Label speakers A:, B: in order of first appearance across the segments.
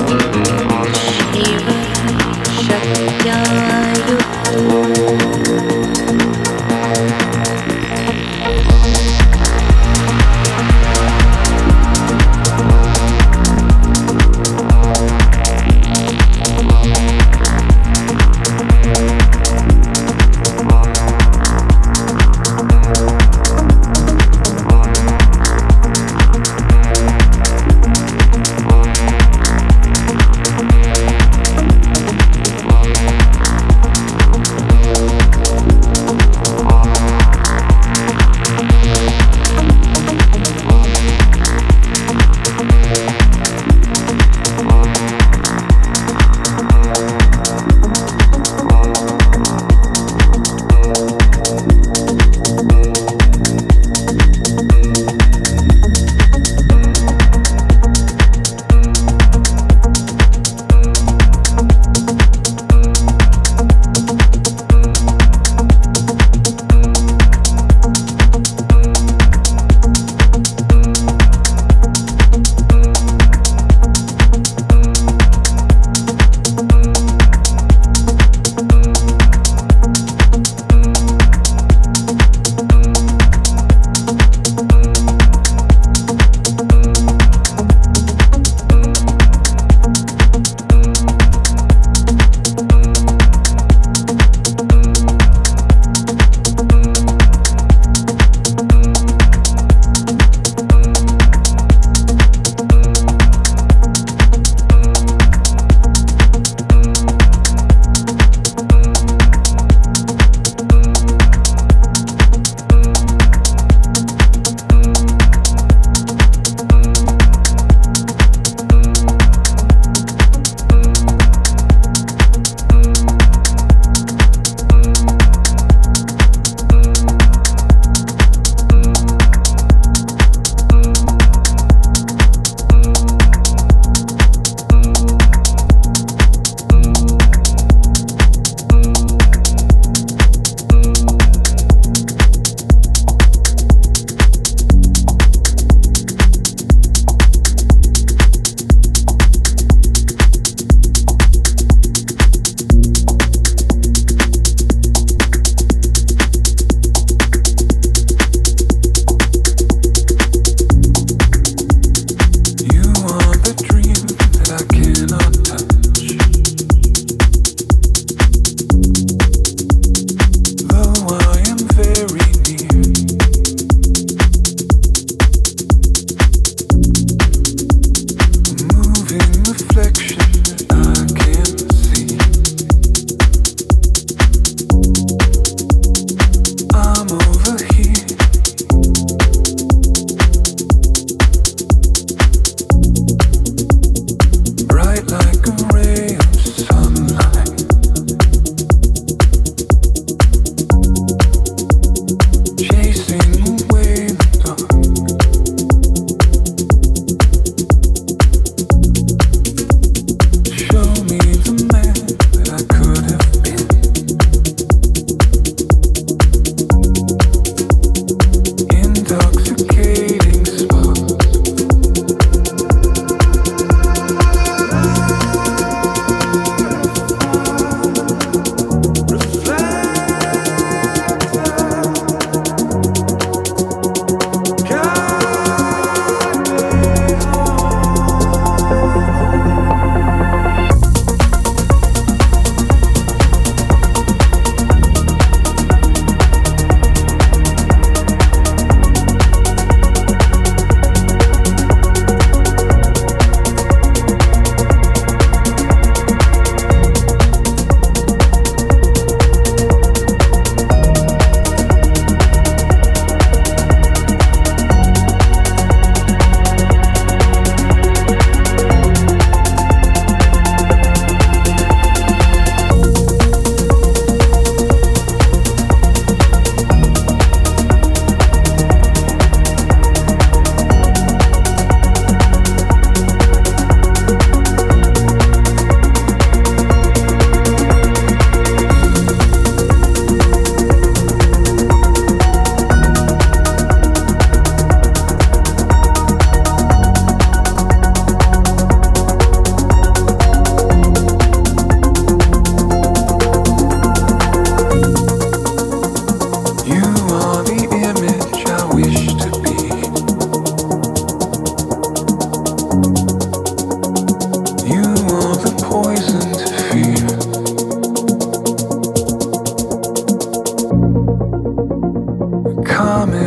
A: Shiv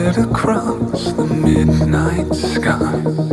B: across the midnight sky.